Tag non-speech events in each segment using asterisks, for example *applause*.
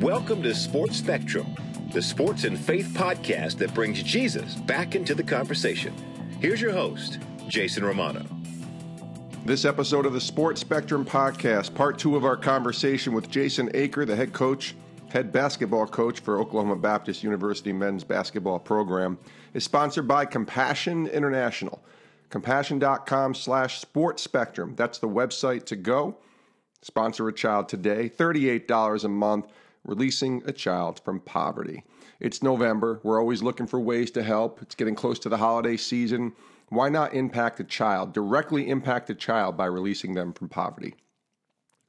Welcome to Sports Spectrum, the sports and faith podcast that brings Jesus back into the conversation. Here's your host, Jason Romano. This episode of the Sports Spectrum podcast, part two of our conversation with Jason Eaker, the head coach, head basketball coach for Oklahoma Baptist University men's basketball program, is sponsored by Compassion International. Compassion.com slash sports spectrum. That's the website to go. Sponsor a child today, $38 a month, releasing a child from poverty. It's November. We're always looking for ways to help. It's getting close to the holiday season. Why not impact a child, directly impact a child by releasing them from poverty?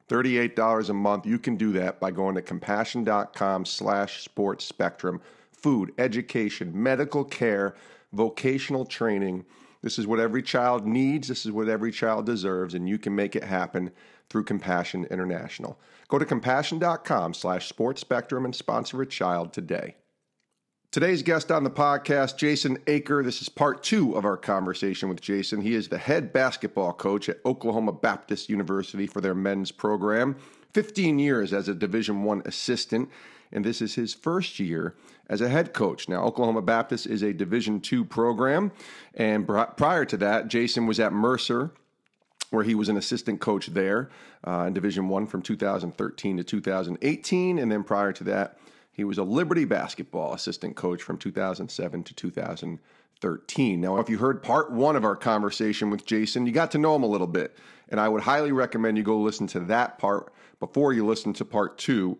$38 a month. You can do that by going to compassion.com slash sports spectrum. Food, education, medical care, vocational training. This is what every child needs. This is what every child deserves, and you can make it happen through Compassion International. Go to compassion.com slash sports spectrum and sponsor a child today. Today's guest on the podcast, Jason Eaker. This is part two of our conversation with Jason. He is the head basketball coach at Oklahoma Baptist University for their men's program. 15 years as a Division One assistant, and this is his first year as a head coach. Now, Oklahoma Baptist is a Division Two program, and prior to that, Jason was at Mercer where he was an assistant coach there uh, in Division One from 2013 to 2018, and then prior to that, he was a Liberty basketball assistant coach from 2007 to 2013. Now, if you heard part one of our conversation with Jason, you got to know him a little bit. And I would highly recommend you go listen to that part before you listen to part two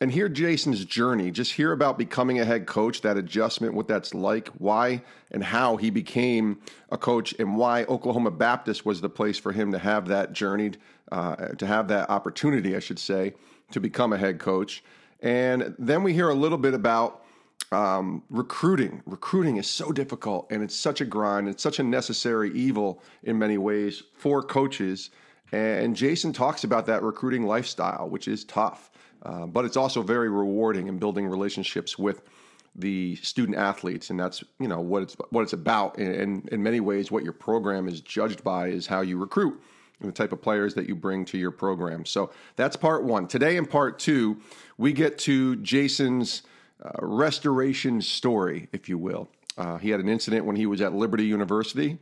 and hear Jason's journey. Just hear about becoming a head coach, that adjustment, what that's like, why and how he became a coach, and why Oklahoma Baptist was the place for him to have that journey, uh, to have that opportunity, I should say, to become a head coach. And then we hear a little bit about um, recruiting. Recruiting is so difficult and it's such a grind. It's such a necessary evil in many ways for coaches. And Jason talks about that recruiting lifestyle, which is tough, uh, but it's also very rewarding in building relationships with the student athletes, and that's you know what it's what it's about. And in many ways, what your program is judged by is how you recruit and the type of players that you bring to your program. So that's part one. Today, in part two, we get to Jason's uh, restoration story, if you will. Uh, he had an incident when he was at Liberty University,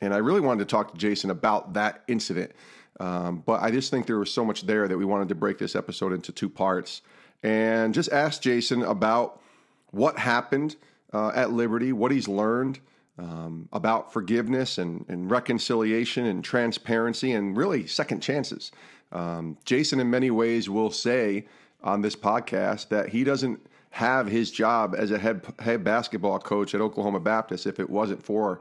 and I really wanted to talk to Jason about that incident. Um, but I just think there was so much there that we wanted to break this episode into two parts and just ask Jason about what happened uh, at Liberty, what he's learned um, about forgiveness and, and, reconciliation and transparency and really second chances. Um, Jason, in many ways, will say on this podcast that he doesn't have his job as a head, head basketball coach at Oklahoma Baptist if it wasn't for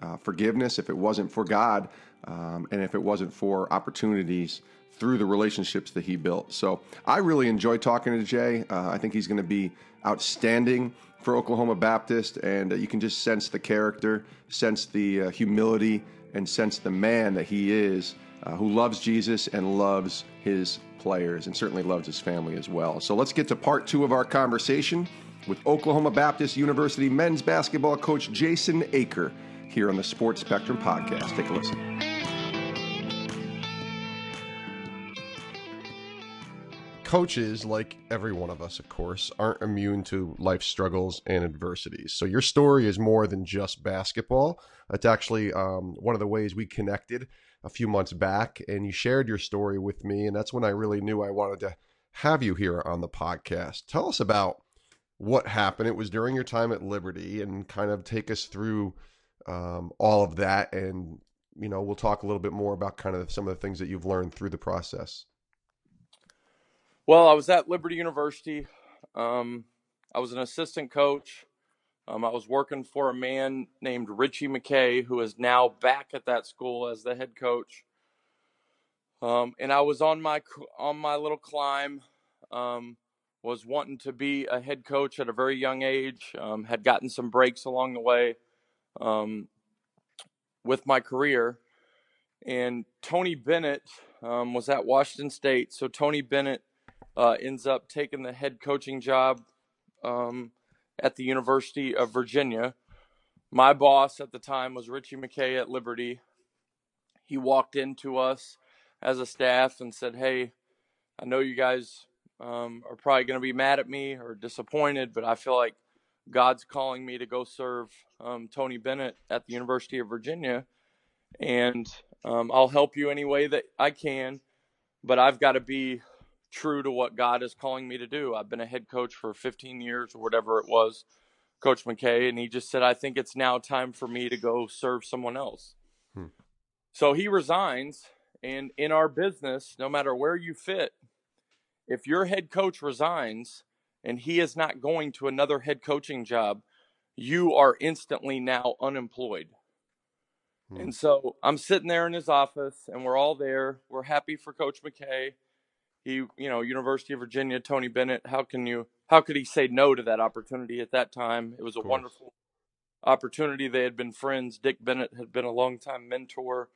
uh, forgiveness, if it wasn't for God, um, and if it wasn't for opportunities through the relationships that he built. So I really enjoy talking to Jay. Uh, I think he's going to be outstanding for Oklahoma Baptist, and uh, you can just sense the character, sense the uh, humility, and sense the man that he is, uh, who loves Jesus and loves his players, and certainly loves his family as well. So let's get to part two of our conversation with Oklahoma Baptist University men's basketball coach Jason Eaker here on the Sports Spectrum podcast. Take a listen. Coaches, like every one of us, of course, aren't immune to life struggles and adversities. So your story is more than just basketball. It's actually um, one of the ways we connected a few months back, and you shared your story with me, and that's when I really knew I wanted to have you here on the podcast. Tell us about what happened. It was during your time at Liberty, and kind of take us through um, all of that, and you know, we'll talk a little bit more about kind of some of the things that you've learned through the process. Well, I was at Liberty University. Um, I was an assistant coach. Um, I was working for a man named Ritchie McKay, who is now back at that school as the head coach. Um, and I was on my on my little climb. Um, was wanting to be a head coach at a very young age. Um, had gotten some breaks along the way um, with my career. And Tony Bennett was at Washington State. So Tony Bennett uh, ends up taking the head coaching job um, at the University of Virginia. My boss at the time was Ritchie McKay at Liberty. He walked into us as a staff and said, Hey, I know you guys um, are probably going to be mad at me or disappointed, but I feel like God's calling me to go serve um, Tony Bennett at the University of Virginia, and um, I'll help you any way that I can, but I've got to be true to what God is calling me to do. I've been a head coach for 15 years or whatever it was, Coach McKay, and he just said, I think it's now time for me to go serve someone else. Hmm. So he resigns, and in our business, no matter where you fit, if your head coach resigns and he is not going to another head coaching job, you are instantly now unemployed. Hmm. And so I'm sitting there in his office and we're all there. We're happy for Coach McKay. He, you know, University of Virginia, Tony Bennett. How can you, how could he say no to that opportunity at that time? It was a wonderful opportunity. They had been friends. Dick Bennett had been a longtime mentor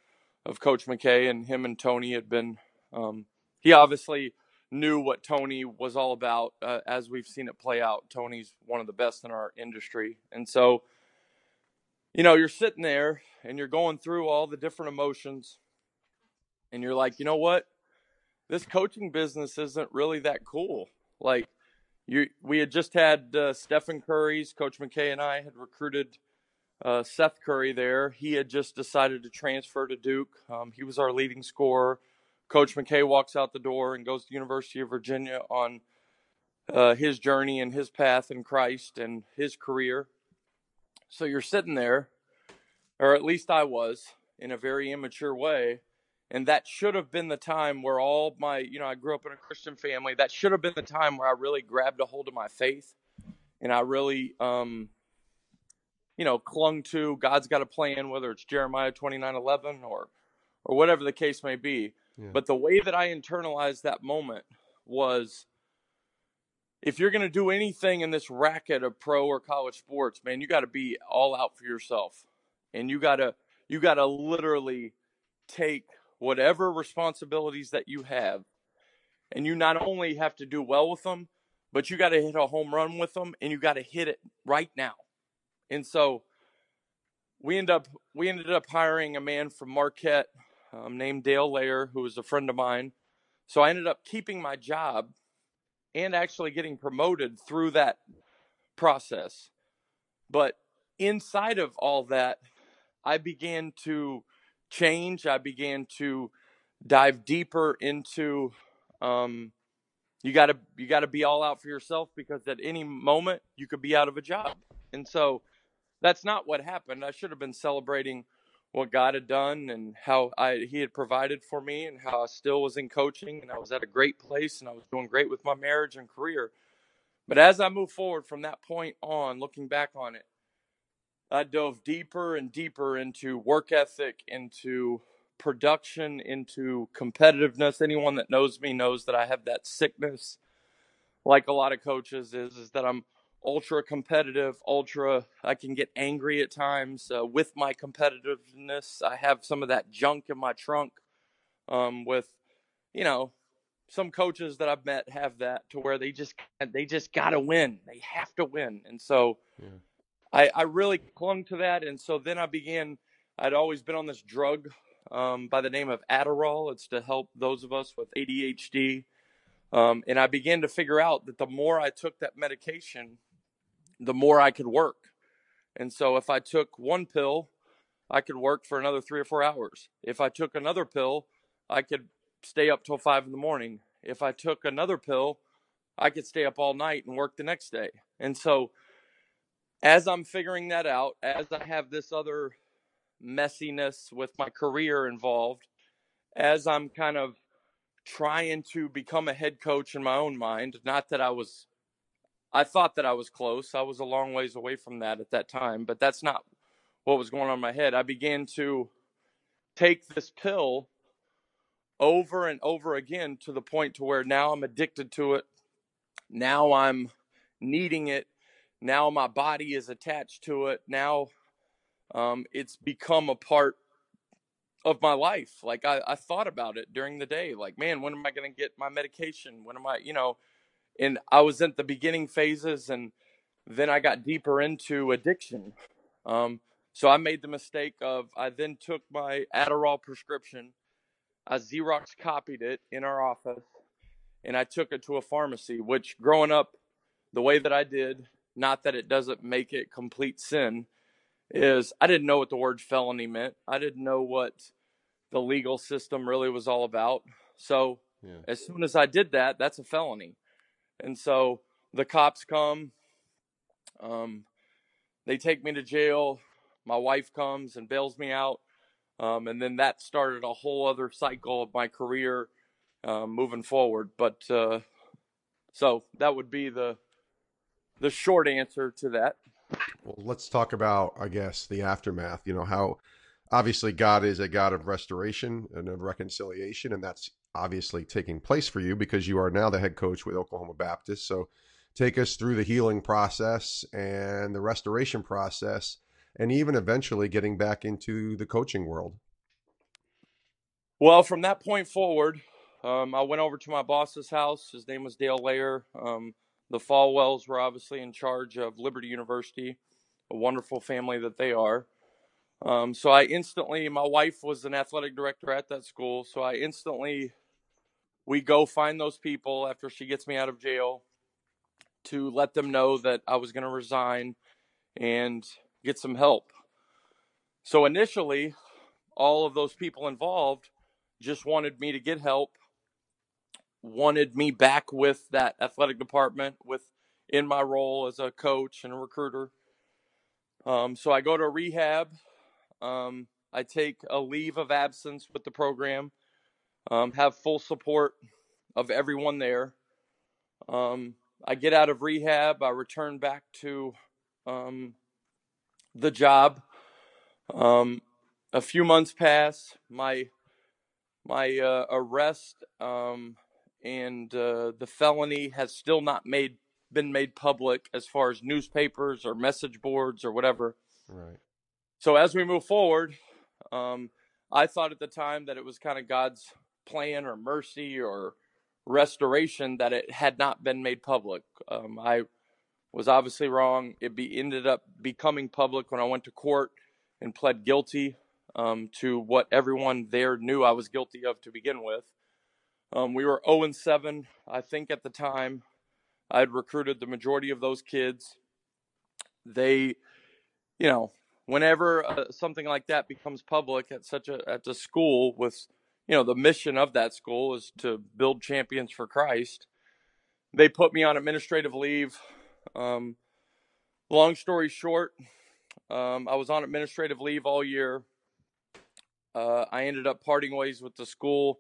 of Coach McKay, and him and Tony had been. Um, he obviously knew what Tony was all about, uh, as we've seen it play out. Tony's one of the best in our industry, and so, you know, you're sitting there and you're going through all the different emotions, and you're like, you know what, this coaching business isn't really that cool. Like, you, we had just had uh, Stephen Curry's Coach McKay and I had recruited uh, Seth Curry there. He had just decided to transfer to Duke. Um, he was our leading scorer. Coach McKay walks out the door and goes to University of Virginia on uh, his journey and his path in Christ and his career. So you're sitting there, or at least I was, in a very immature way. And that should have been the time where all my, you know, I grew up in a Christian family. That should have been the time where I really grabbed a hold of my faith and I really um, you know, clung to God's got a plan, whether it's Jeremiah 29 11 or, or whatever the case may be. Yeah. But the way that I internalized that moment was if you're going to do anything in this racket of pro or college sports, man, you got to be all out for yourself. And you got to you got to literally take whatever responsibilities that you have and you not only have to do well with them, but you got to hit a home run with them and you got to hit it right now. And so we end up we ended up hiring a man from Marquette um, named Dale Layer, who was a friend of mine. So I ended up keeping my job and actually getting promoted through that process. But inside of all that, I began to change. I began to dive deeper into um, you got to you got to be all out for yourself because at any moment you could be out of a job. And so that's not what happened. I should have been celebrating what God had done and how I He had provided for me and how I still was in coaching and I was at a great place and I was doing great with my marriage and career. But as I moved forward from that point on, looking back on it, I dove deeper and deeper into work ethic, into production, into competitiveness. Anyone that knows me knows that I have that sickness, like a lot of coaches, is is that I'm ultra competitive, ultra. I can get angry at times uh, with my competitiveness. I have some of that junk in my trunk. Um, with, you know, some coaches that I've met have that to where they just they just got to win. They have to win, and so yeah. I I really clung to that. And so then I began. I'd always been on this drug um, by the name of Adderall. It's to help those of us with ADHD. Um, and I began to figure out that the more I took that medication, the more I could work. And so if I took one pill, I could work for another three or four hours. If I took another pill, I could stay up till five in the morning. If I took another pill, I could stay up all night and work the next day. And so as I'm figuring that out, as I have this other messiness with my career involved, as I'm kind of trying to become a head coach in my own mind, not that I was I thought that I was close. I was a long ways away from that at that time, but that's not what was going on in my head. I began to take this pill over and over again to the point to where now I'm addicted to it. Now I'm needing it. Now my body is attached to it. Now um, it's become a part of my life. Like I, I thought about it during the day. Like, man, when am I going to get my medication? When am I, you know, and I was at the beginning phases, and then I got deeper into addiction. Um, so I made the mistake of I then took my Adderall prescription, I Xerox copied it in our office, and I took it to a pharmacy, which growing up the way that I did, not that it doesn't make it complete sin, is I didn't know what the word felony meant. I didn't know what the legal system really was all about. So yeah. as soon as I did that, that's a felony. And so the cops come, um, they take me to jail. My wife comes and bails me out. Um, and then that started a whole other cycle of my career um, moving forward. But uh, so that would be the the short answer to that. Well, let's talk about, I guess, the aftermath. You know how obviously God is a God of restoration and of reconciliation, and that's obviously taking place for you because you are now the head coach with Oklahoma Baptist. So take us through the healing process and the restoration process and even eventually getting back into the coaching world? Well, from that point forward, um, I went over to my boss's house. His name was Dale Layer. Um, the Falwells were obviously in charge of Liberty University, a wonderful family that they are. Um, so I instantly, my wife was an athletic director at that school. So I instantly, we go find those people after she gets me out of jail to let them know that I was going to resign and get some help. So initially, all of those people involved just wanted me to get help, wanted me back with that athletic department, with in my role as a coach and a recruiter. Um, so I go to rehab. Um, I take a leave of absence with the program, um, have full support of everyone there. Um, I get out of rehab. I return back to um, the job. Um, a few months pass. My my uh, arrest um, and uh, the felony has still not made been made public as far as newspapers or message boards or whatever. Right. So as we move forward, um, I thought at the time that it was kind of God's plan or mercy or restoration that it had not been made public. Um, I was obviously wrong. It be ended up becoming public when I went to court and pled guilty um, to what everyone there knew I was guilty of to begin with. Um, we were 0 and 7, I think, at the time. I had recruited the majority of those kids. They, you know, whenever uh, something like that becomes public at such a at the school with, you know, the mission of that school is to build champions for Christ. They put me on administrative leave um, long story short, um, I was on administrative leave all year. Uh, I ended up parting ways with the school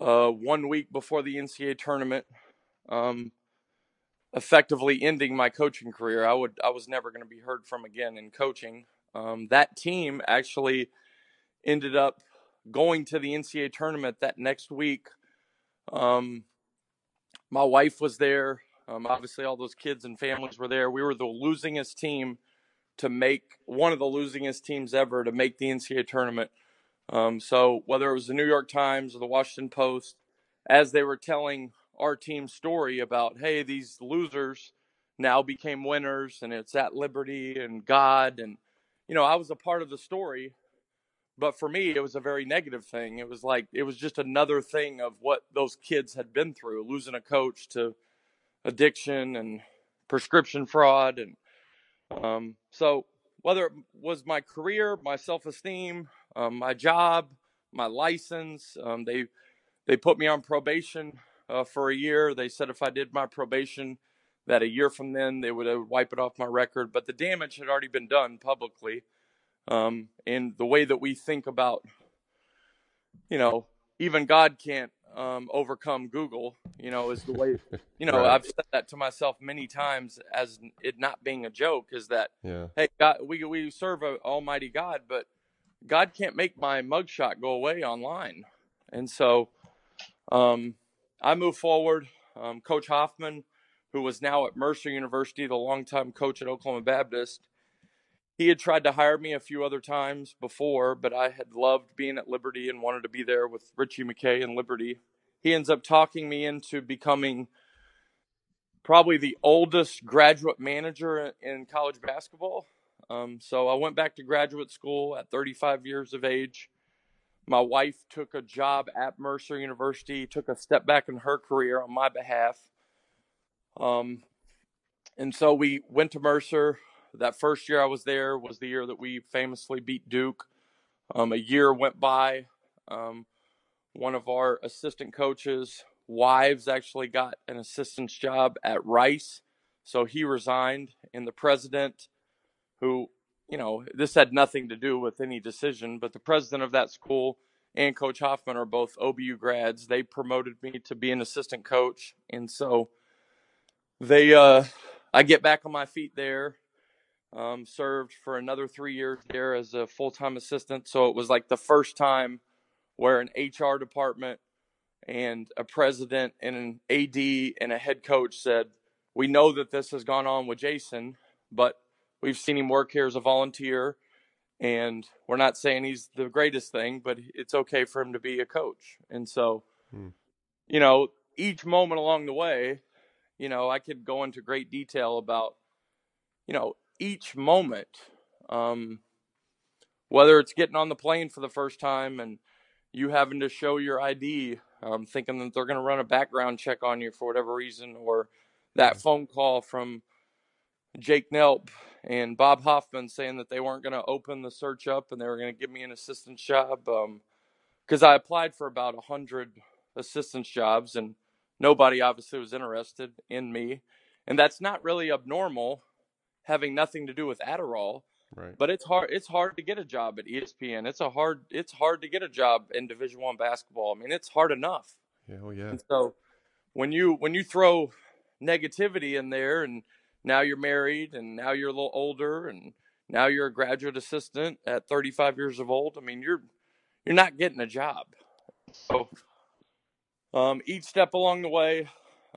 uh, one week before the NCAA tournament, um, effectively ending my coaching career. I would I was never going to be heard from again in coaching. Um, that team actually ended up going to the NCAA tournament that next week. Um, my wife was there. Um, obviously, all those kids and families were there. We were the losingest team to make one of the losingest teams ever to make the NCAA tournament. Um, so whether it was the New York Times or the Washington Post, as they were telling our team's story about, hey, these losers now became winners, and it's at Liberty and God, and you know, I was a part of the story, but for me, it was a very negative thing. It was like it was just another thing of what those kids had been through, losing a coach to addiction and prescription fraud and um, so whether it was my career my self-esteem um, my job my license um, they they put me on probation uh, for a year they said if i did my probation that a year from then they would, wipe it off my record but the damage had already been done publicly um, and the way that we think about you know even god can't um, overcome Google. You know, is the way. *laughs* You know, right. I've said that to myself many times as it not being a joke. Is that yeah. hey, God, we we serve a Almighty God, but God can't make my mugshot go away online, and so um, I move forward. Um, coach Hoffman, who was now at Mercer University, the longtime coach at Oklahoma Baptist, he had tried to hire me a few other times before, but I had loved being at Liberty and wanted to be there with Ritchie McKay and Liberty. He ends up talking me into becoming probably the oldest graduate manager in college basketball. Um, so I went back to graduate school at 35 years of age. my wife took a job at Mercer University, took a step back in her career on my behalf. Um, and so we went to Mercer. That first year I was there was the year that we famously beat Duke. Um, a year went by. Um, one of our assistant coaches' wives actually got an assistant's job at Rice. So he resigned, and the president, who, you know, this had nothing to do with any decision, but the president of that school and Coach Hoffman are both OBU grads. They promoted me to be an assistant coach. And so they, uh, I get back on my feet there. Um, served for another three years there as a full time assistant. So it was like the first time where an HR department and a president and an AD and a head coach said, We know that this has gone on with Jason, but we've seen him work here as a volunteer. And we're not saying he's the greatest thing, but it's okay for him to be a coach. And so, hmm. you know, each moment along the way, you know, I could go into great detail about, you know, each moment, um, whether it's getting on the plane for the first time and you having to show your ID, um, thinking that they're going to run a background check on you for whatever reason, or that phone call from Jake Nelp and Bob Hoffman saying that they weren't going to open the search up and they were going to give me an assistant's job. Because um, I applied for about 100 assistant's jobs and nobody obviously was interested in me. And that's not really abnormal, having nothing to do with Adderall. Right. But it's hard. It's hard to get a job at ESPN. It's a hard. It's hard to get a job in Division One basketball. I mean, it's hard enough. Yeah, oh yeah. And so when you when you throw negativity in there, and now you're married, and now you're a little older, and now you're a graduate assistant at 35 years of old. I mean, you're you're not getting a job. So um, each step along the way,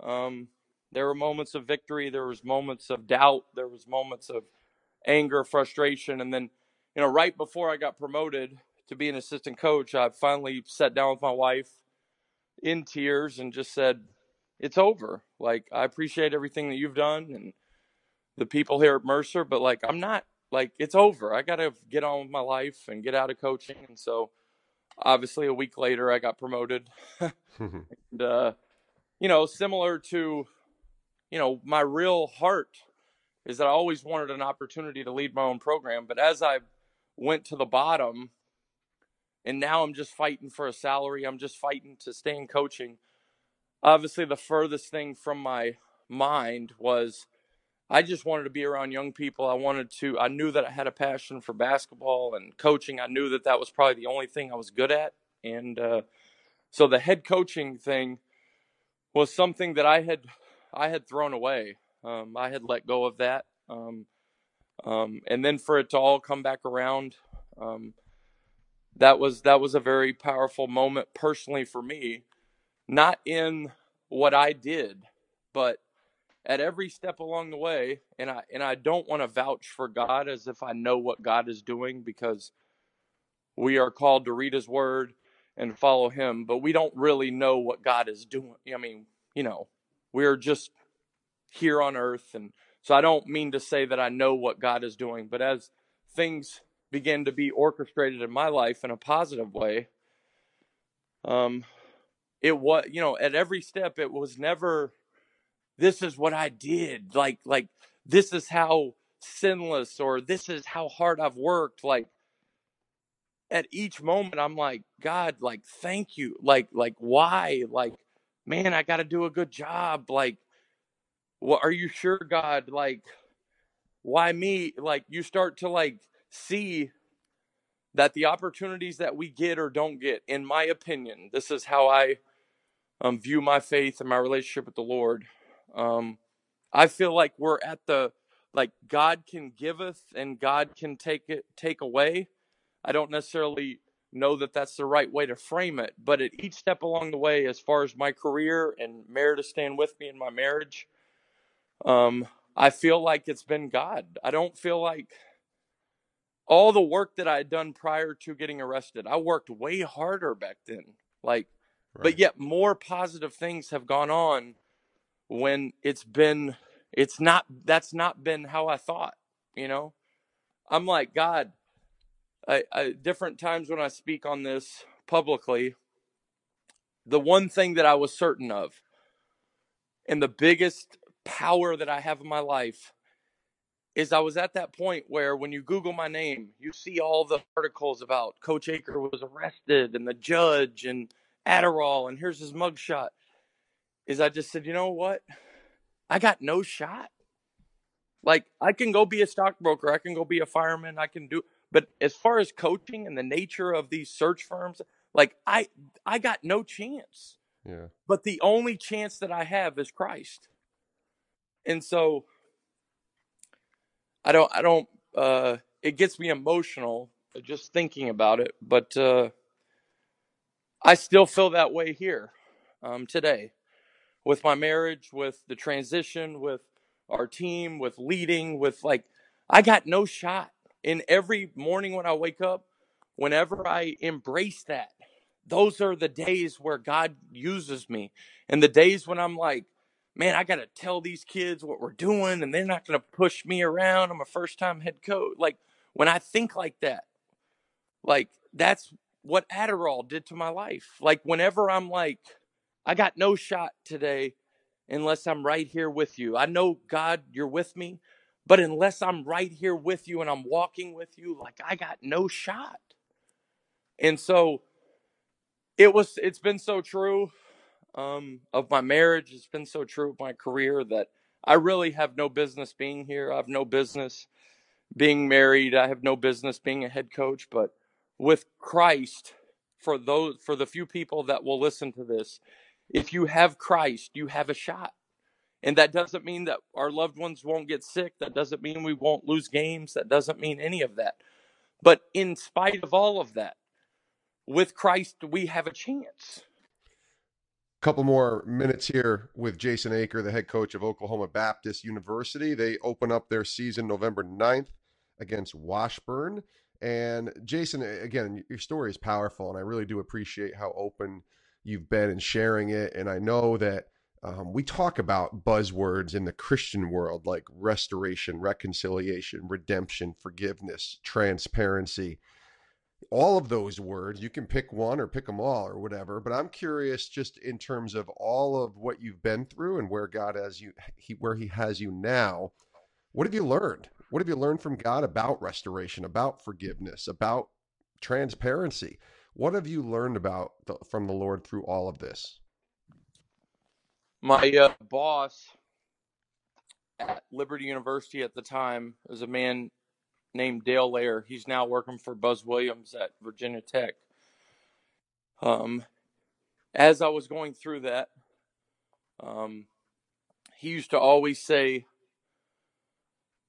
um, there were moments of victory. There was moments of doubt. There was moments of anger, frustration, and then, you know, right before I got promoted to be an assistant coach, I finally sat down with my wife in tears and just said, "It's over. Like I appreciate everything that you've done and the people here at Mercer, but like I'm not like it's over. I got to get on with my life and get out of coaching." And so, obviously, a week later, I got promoted. *laughs* *laughs* and, uh, you know, similar to, you know, my real heart is that I always wanted an opportunity to lead my own program. But as I went to the bottom, and now I'm just fighting for a salary, I'm just fighting to stay in coaching. Obviously, the furthest thing from my mind was I just wanted to be around young people. I wanted to, I knew that I had a passion for basketball and coaching. I knew that that was probably the only thing I was good at. And uh, so the head coaching thing was something that I had I had thrown away. Um, I had let go of that. Um, um, and then for it to all come back around, um, that was that was a very powerful moment personally for me, not in what I did, but at every step along the way. And I and I don't want to vouch for God as if I know what God is doing because we are called to read His Word and follow Him, but we don't really know what God is doing. I mean, you know, we're just here on earth. And so I don't mean to say that I know what God is doing, but as things begin to be orchestrated in my life in a positive way, um, it was, you know, at every step, it was never, this is what I did. Like, like, this is how sinless or this is how hard I've worked. Like, at each moment, I'm like, God, like, thank you. Like, like, why? Like, man, I got to do a good job. Like, what are you sure, God? Like, why me? Like, you start to like see that the opportunities that we get or don't get, in my opinion, this is how I um, view my faith and my relationship with the Lord. Um, I feel like we're at the like God can giveth and God can take it take away. I don't necessarily know that that's the right way to frame it, but at each step along the way, as far as my career and Meredith staying with me in my marriage, um, I feel like it's been God. I don't feel like all the work that I had done prior to getting arrested, I worked way harder back then. Like, right. but yet more positive things have gone on when it's been, it's not, that's not been how I thought, you know? I'm like, God, I, I different times when I speak on this publicly, the one thing that I was certain of, and the biggest power that I have in my life, is I was at that point where when you Google my name, you see all the articles about Coach Eaker was arrested and the judge and Adderall and here's his mugshot. Is I just said, you know what? I got no shot. Like I can go be a stockbroker, I can go be a fireman, I can do but as far as coaching and the nature of these search firms, like I I got no chance. Yeah. But the only chance that I have is Christ. And so I don't I don't uh it gets me emotional just thinking about it, but uh I still feel that way here um today with my marriage, with the transition, with our team, with leading, with like I got no shot. In every morning when I wake up, whenever I embrace that, those are the days where God uses me. And the days when I'm like, man, I got to tell these kids what we're doing and they're not going to push me around. I'm a first time head coach. Like when I think like that, like that's what Adderall did to my life. Like whenever I'm like, I got no shot today unless I'm right here with you. I know, God, you're with me, but unless I'm right here with you and I'm walking with you, like I got no shot. And so it was, it's been so true um, of my marriage. It's been so true of my career that I really have no business being here. I have no business being married. I have no business being a head coach. But with Christ, for those for the few people that will listen to this, if you have Christ, you have a shot. And that doesn't mean that our loved ones won't get sick. That doesn't mean we won't lose games. That doesn't mean any of that. But in spite of all of that, with Christ, we have a chance couple more minutes here with Jason Eaker, the head coach of Oklahoma Baptist University. They open up their season November 9th against Washburn. And Jason, again, your story is powerful, and I really do appreciate how open you've been in sharing it. And I know that um, we talk about buzzwords in the Christian world like restoration, reconciliation, redemption, forgiveness, transparency all of those words. You can pick one or pick them all or whatever. But I'm curious, just in terms of all of what you've been through and where God has you, he, where He has you now. What have you learned? What have you learned from God about restoration, about forgiveness, about transparency? What have you learned about the, from the Lord through all of this? My uh, boss at Liberty University at the time was a man named Dale Layer. He's now working for Buzz Williams at Virginia Tech. Um, as I was going through that, um, he used to always say,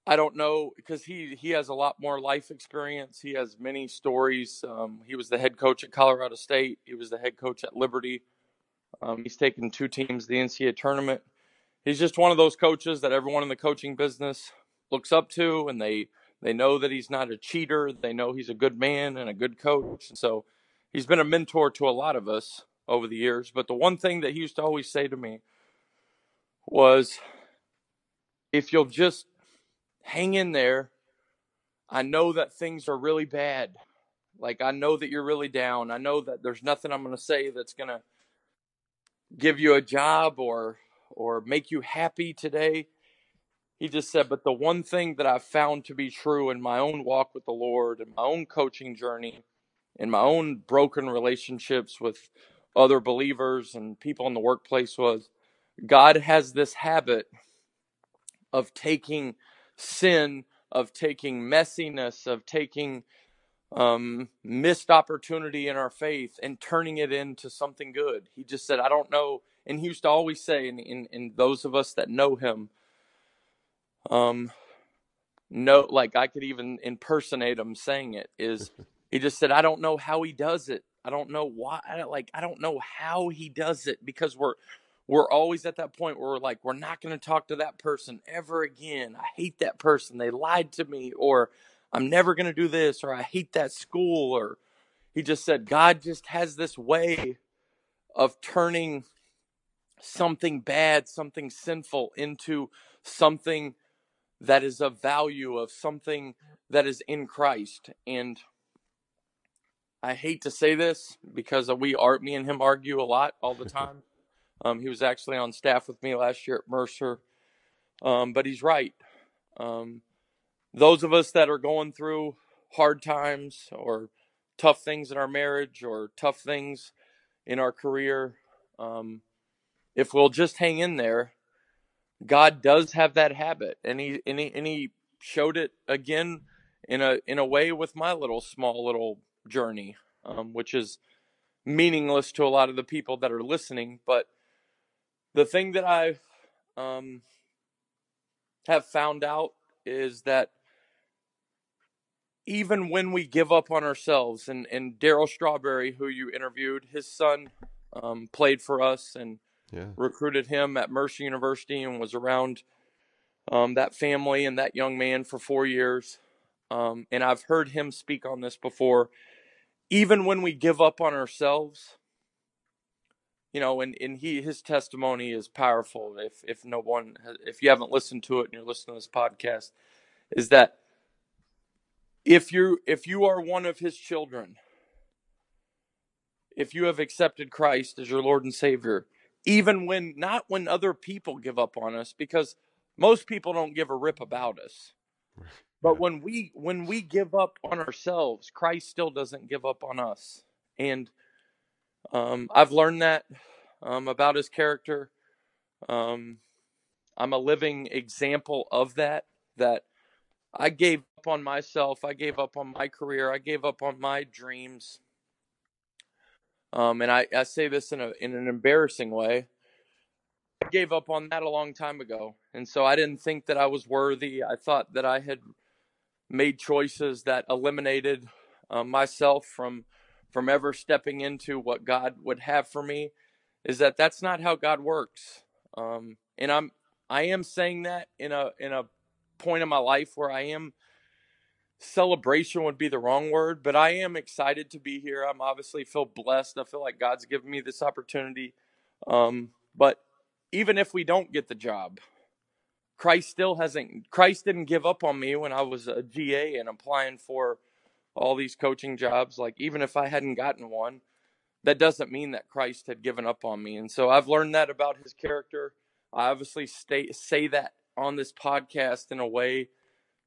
I don't know because he he has a lot more life experience. He has many stories. Um, he was the head coach at Colorado State. He was the head coach at Liberty. Um, he's taken two teams the NCAA tournament. He's just one of those coaches that everyone in the coaching business looks up to, and they they know that he's not a cheater. They know he's a good man and a good coach. And so he's been a mentor to a lot of us over the years. But the one thing that he used to always say to me was if you'll just hang in there, I know that things are really bad. Like, I know that you're really down. I know that there's nothing I'm going to say that's going to give you a job or or make you happy today he just said, but the one thing that I've found to be true in my own walk with the Lord and my own coaching journey, in my own broken relationships with other believers and people in the workplace was God has this habit of taking sin, of taking messiness, of taking um, missed opportunity in our faith and turning it into something good. He just said, I don't know. And he used to always say, and in, in those of us that know him, um no like i could even impersonate him saying it is *laughs* he just said i don't know how he does it i don't know why I don't, like i don't know how he does it because we're we're always at that point where we're like we're not going to talk to that person ever again i hate that person they lied to me or i'm never going to do this or i hate that school or he just said god just has this way of turning something bad something sinful into something that is of value of something that is in Christ. And I hate to say this because we are me and him argue a lot all the *laughs* time. Um, he was actually on staff with me last year at Mercer, um, but he's right. Um, those of us that are going through hard times or tough things in our marriage or tough things in our career, um, if we'll just hang in there, God does have that habit, and he and he, and he showed it again in a in a way with my little small little journey, um, which is meaningless to a lot of the people that are listening. But the thing that I um, have found out is that even when we give up on ourselves, and, and Darryl Strawberry, who you interviewed, his son um, played for us and yeah. recruited him at Mercer University and was around um, that family and that young man for four years. Um, and I've heard him speak on this before. Even when we give up on ourselves, you know, and, and he his testimony is powerful. If if no one if you haven't listened to it and you're listening to this podcast, is that if you if you are one of his children, if you have accepted Christ as your Lord and Savior, even when not when other people give up on us, because most people don't give a rip about us. *laughs* But when we when we give up on ourselves, Christ still doesn't give up on us. And um, I've learned that um, about his character. Um, I'm a living example of that. That I gave up on myself. I gave up on my career. I gave up on my dreams. Um, and I, I say this in a in an embarrassing way. I gave up on that a long time ago, and so I didn't think that I was worthy. I thought that I had made choices that eliminated uh, myself from from ever stepping into what God would have for me. Is that that's not how God works, um, and I'm I am saying that in a in a point in my life where I am celebration would be the wrong word, but I am excited to be here. I'm obviously feel blessed. I feel like God's given me this opportunity. Um, but even if we don't get the job, Christ still hasn't Christ didn't give up on me when I was a GA and applying for all these coaching jobs. Like even if I hadn't gotten one, that doesn't mean that Christ had given up on me. And so I've learned that about his character. I obviously stay, say that on this podcast in a way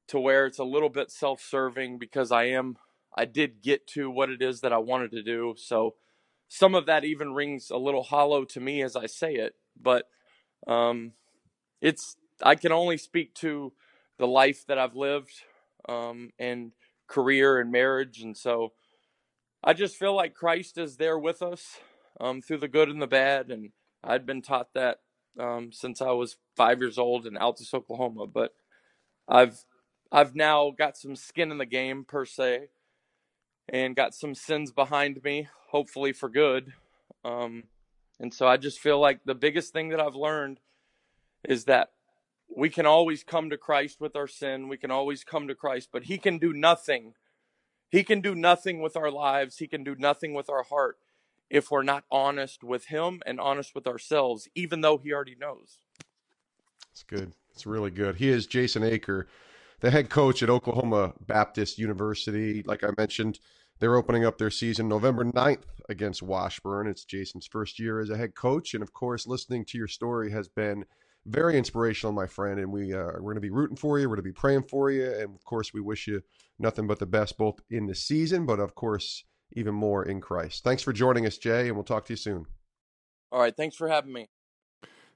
to where it's a little bit self-serving because I am I did get to what it is that I wanted to do. So some of that even rings a little hollow to me as I say it, but um, it's I can only speak to the life that I've lived um, and career and marriage, and so I just feel like Christ is there with us um, through the good and the bad, and I'd been taught that um, since I was five years old in Altus, Oklahoma. But I've I've now got some skin in the game per se, and got some sins behind me, hopefully for good. Um, and so I just feel like the biggest thing that I've learned is that we can always come to Christ with our sin. We can always come to Christ, but He can do nothing. He can do nothing with our lives. He can do nothing with our heart if we're not honest with Him and honest with ourselves, even though He already knows. It's good. It's really good. He is Jason Eaker the head coach at Oklahoma Baptist University. Like I mentioned, they're opening up their season November 9th against Washburn. It's Jason's first year as a head coach. And of course, listening to your story has been very inspirational, my friend. And we, uh, we're going to be rooting for you. We're going to be praying for you. And of course, we wish you nothing but the best, both in the season, but of course, even more in Christ. Thanks for joining us, Jay, and we'll talk to you soon. All right. Thanks for having me.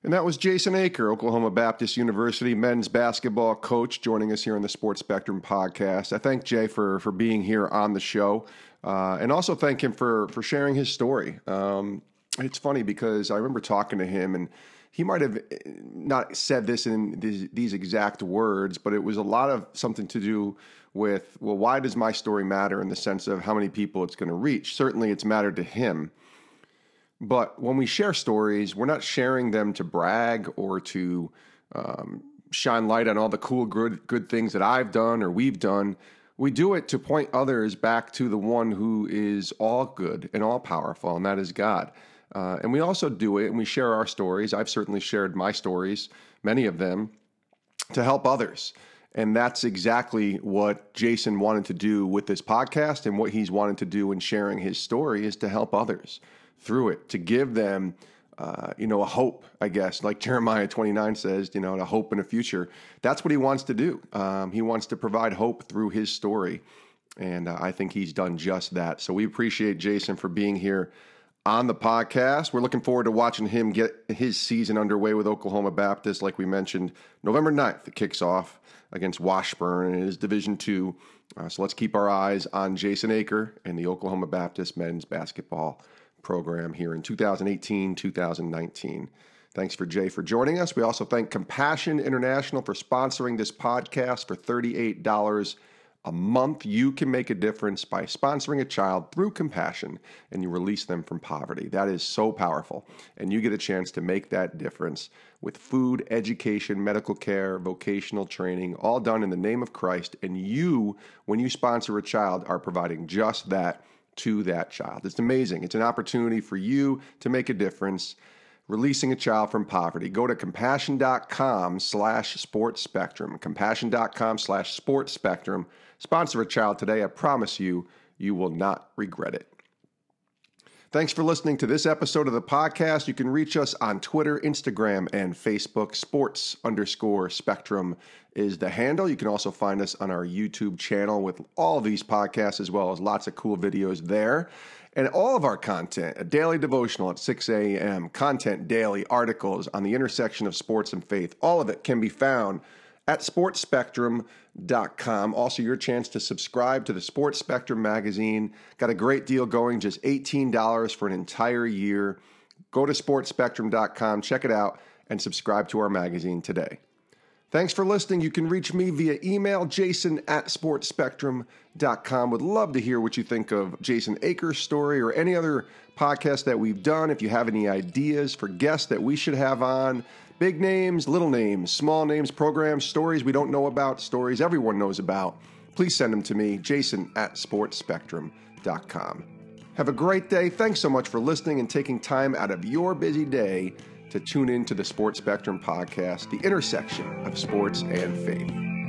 And that was Jason Eaker, Oklahoma Baptist University men's basketball coach, joining us here on the Sports Spectrum podcast. I thank Jay for for being here on the show, uh, and also thank him for for sharing his story. Um, it's funny because I remember talking to him, and he might have eh, not said this in these, these exact words, but it was a lot of something to do with well, why does my story matter in the sense of how many people it's going to reach? Certainly, it's mattered to him. But when we share stories, we're not sharing them to brag or to um, shine light on all the cool, good, good things that I've done or we've done. We do it to point others back to the one who is all good and all powerful, and that is God. Uh, and we also do it and we share our stories. I've certainly shared my stories, many of them, to help others. And that's exactly what Jason wanted to do with this podcast and what he's wanted to do in sharing his story is to help others through it, to give them, uh, you know, a hope, I guess, like Jeremiah 29 says, you know, a hope in a future. That's what he wants to do. Um, he wants to provide hope through his story. And uh, I think he's done just that. So we appreciate Jason for being here on the podcast. We're looking forward to watching him get his season underway with Oklahoma Baptist. Like we mentioned, November 9th, it kicks off against Washburn in his Division Two. Uh, so let's keep our eyes on Jason Eaker and the Oklahoma Baptist men's basketball program here in 2018 2019. Thanks for Jay for joining us. We also thank Compassion International for sponsoring this podcast for $38 a month, you can make a difference by sponsoring a child through compassion and you release them from poverty. That is so powerful. And you get a chance to make that difference with food, education, medical care, vocational training, all done in the name of Christ. And you, when you sponsor a child, are providing just that to that child. It's amazing. It's an opportunity for you to make a difference releasing a child from poverty. Go to compassion.com slash sports spectrum. Compassion.com slash sports spectrum Sponsor a child today. I promise you, you will not regret it. Thanks for listening to this episode of the podcast. You can reach us on Twitter, Instagram, and Facebook. Sports underscore spectrum is the handle. You can also find us on our YouTube channel with all these podcasts, as well as lots of cool videos there. And all of our content, a daily devotional at 6 a.m., content daily, articles on the intersection of sports and faith, all of it can be found at sportspectrum.com. Also, your chance to subscribe to the Sports Spectrum magazine. Got a great deal going, just $18 for an entire year. Go to sportspectrum.com, check it out, and subscribe to our magazine today. Thanks for listening. You can reach me via email, jason at sportspectrum.com. Would love to hear what you think of Jason Eaker's story or any other podcast that we've done. If you have any ideas for guests that we should have on, Big names, little names, small names, programs, stories we don't know about, stories everyone knows about. Please send them to me, jason at sportspectrum.com. Have a great day. Thanks so much for listening and taking time out of your busy day to tune in to the Sports Spectrum podcast, the intersection of sports and faith.